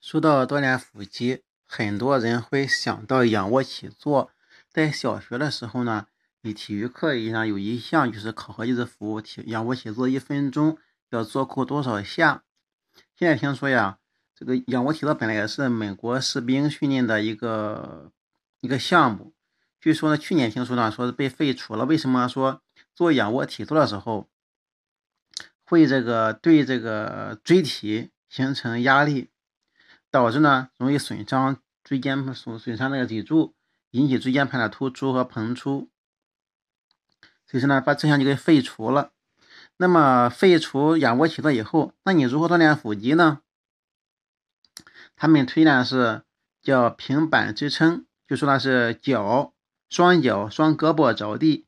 说到锻炼腹肌，很多人会想到仰卧起坐。在小学的时候呢，你体育课上有一项就是考核就是俯卧体仰卧起坐一分钟要做够多少下。现在听说呀，这个仰卧起坐本来也是美国士兵训练的一个一个项目，据说呢，去年听说呢，说是被废除了。为什么说做仰卧起坐的时候会这个对这个椎体形成压力？导致呢，容易损伤椎间损损伤那个脊柱，引起椎间盘的突出和膨出。所以说呢，把这项就给废除了。那么废除仰卧起坐以后，那你如何锻炼腹肌呢？他们推荐是叫平板支撑，就说的是脚双脚双胳膊着地，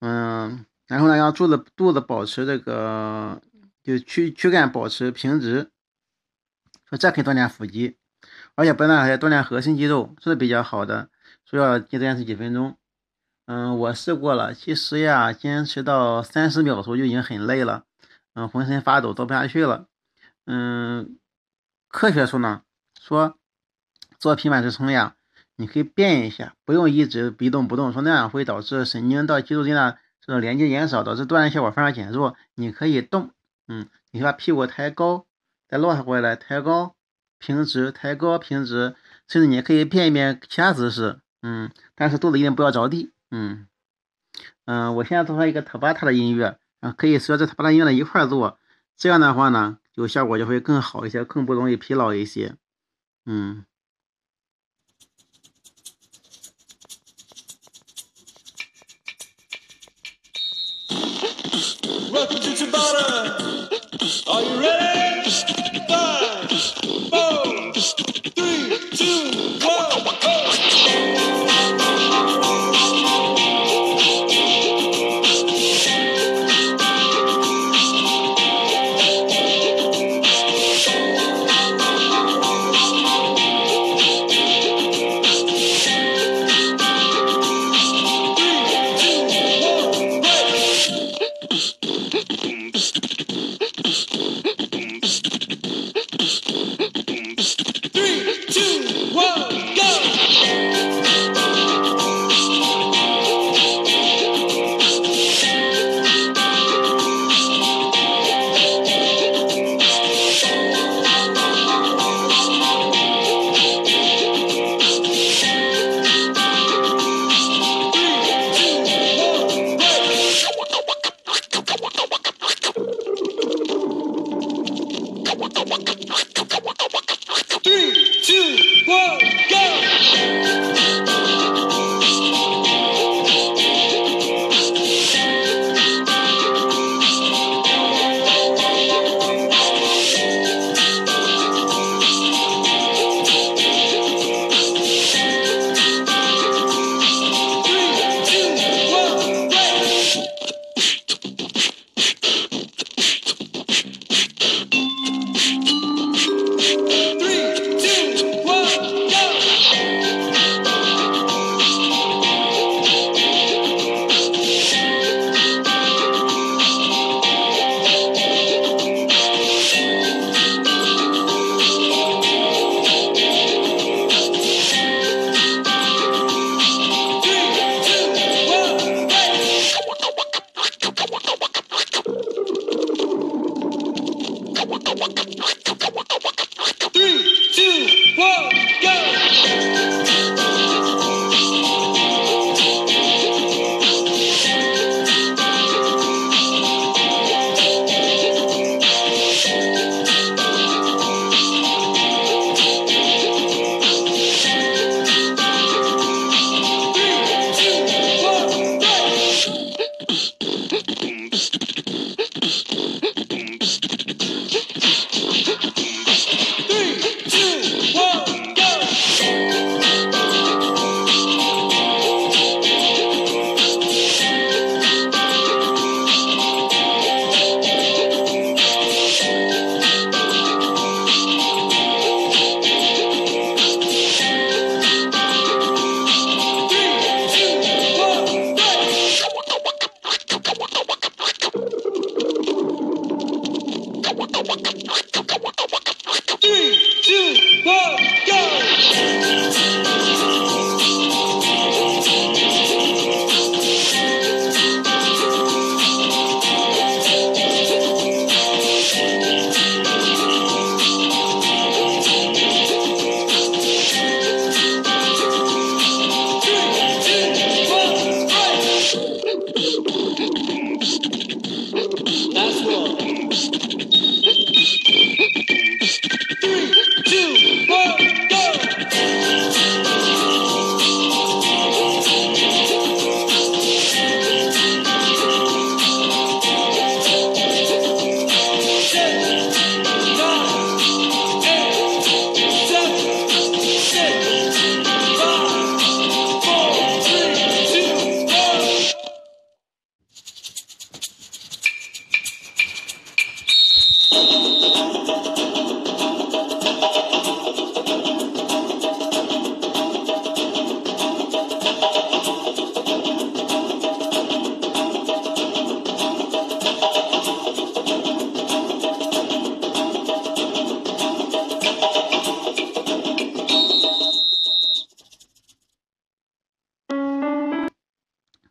嗯，然后呢，让肚子肚子保持这个就躯躯干保持平直。说这可以锻炼腹肌，而且不但还锻炼核心肌肉，这是比较好的。说要坚持几分钟，嗯，我试过了，其实呀，坚持到三十秒的时候就已经很累了，嗯，浑身发抖，做不下去了。嗯，科学说呢，说做平板支撑呀，你可以变一下，不用一直一动不动，说那样会导致神经到肌肉间的这种连接减少，导致锻炼效果非常减弱。你可以动，嗯，你把屁股抬高。再落下回来，抬高平直，抬高平直，甚至你可以变一变其他姿势，嗯，但是肚子一定不要着地，嗯嗯，我现在做出一个塔巴塔的音乐，啊，可以随着塔巴塔音乐的一块做，这样的话呢，就效果就会更好一些，更不容易疲劳一些，嗯。Are you ready?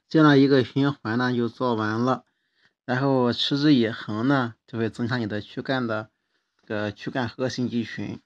这样一个循环呢就做完了，然后持之以恒呢，就会增强你的躯干的这个躯干核心肌群。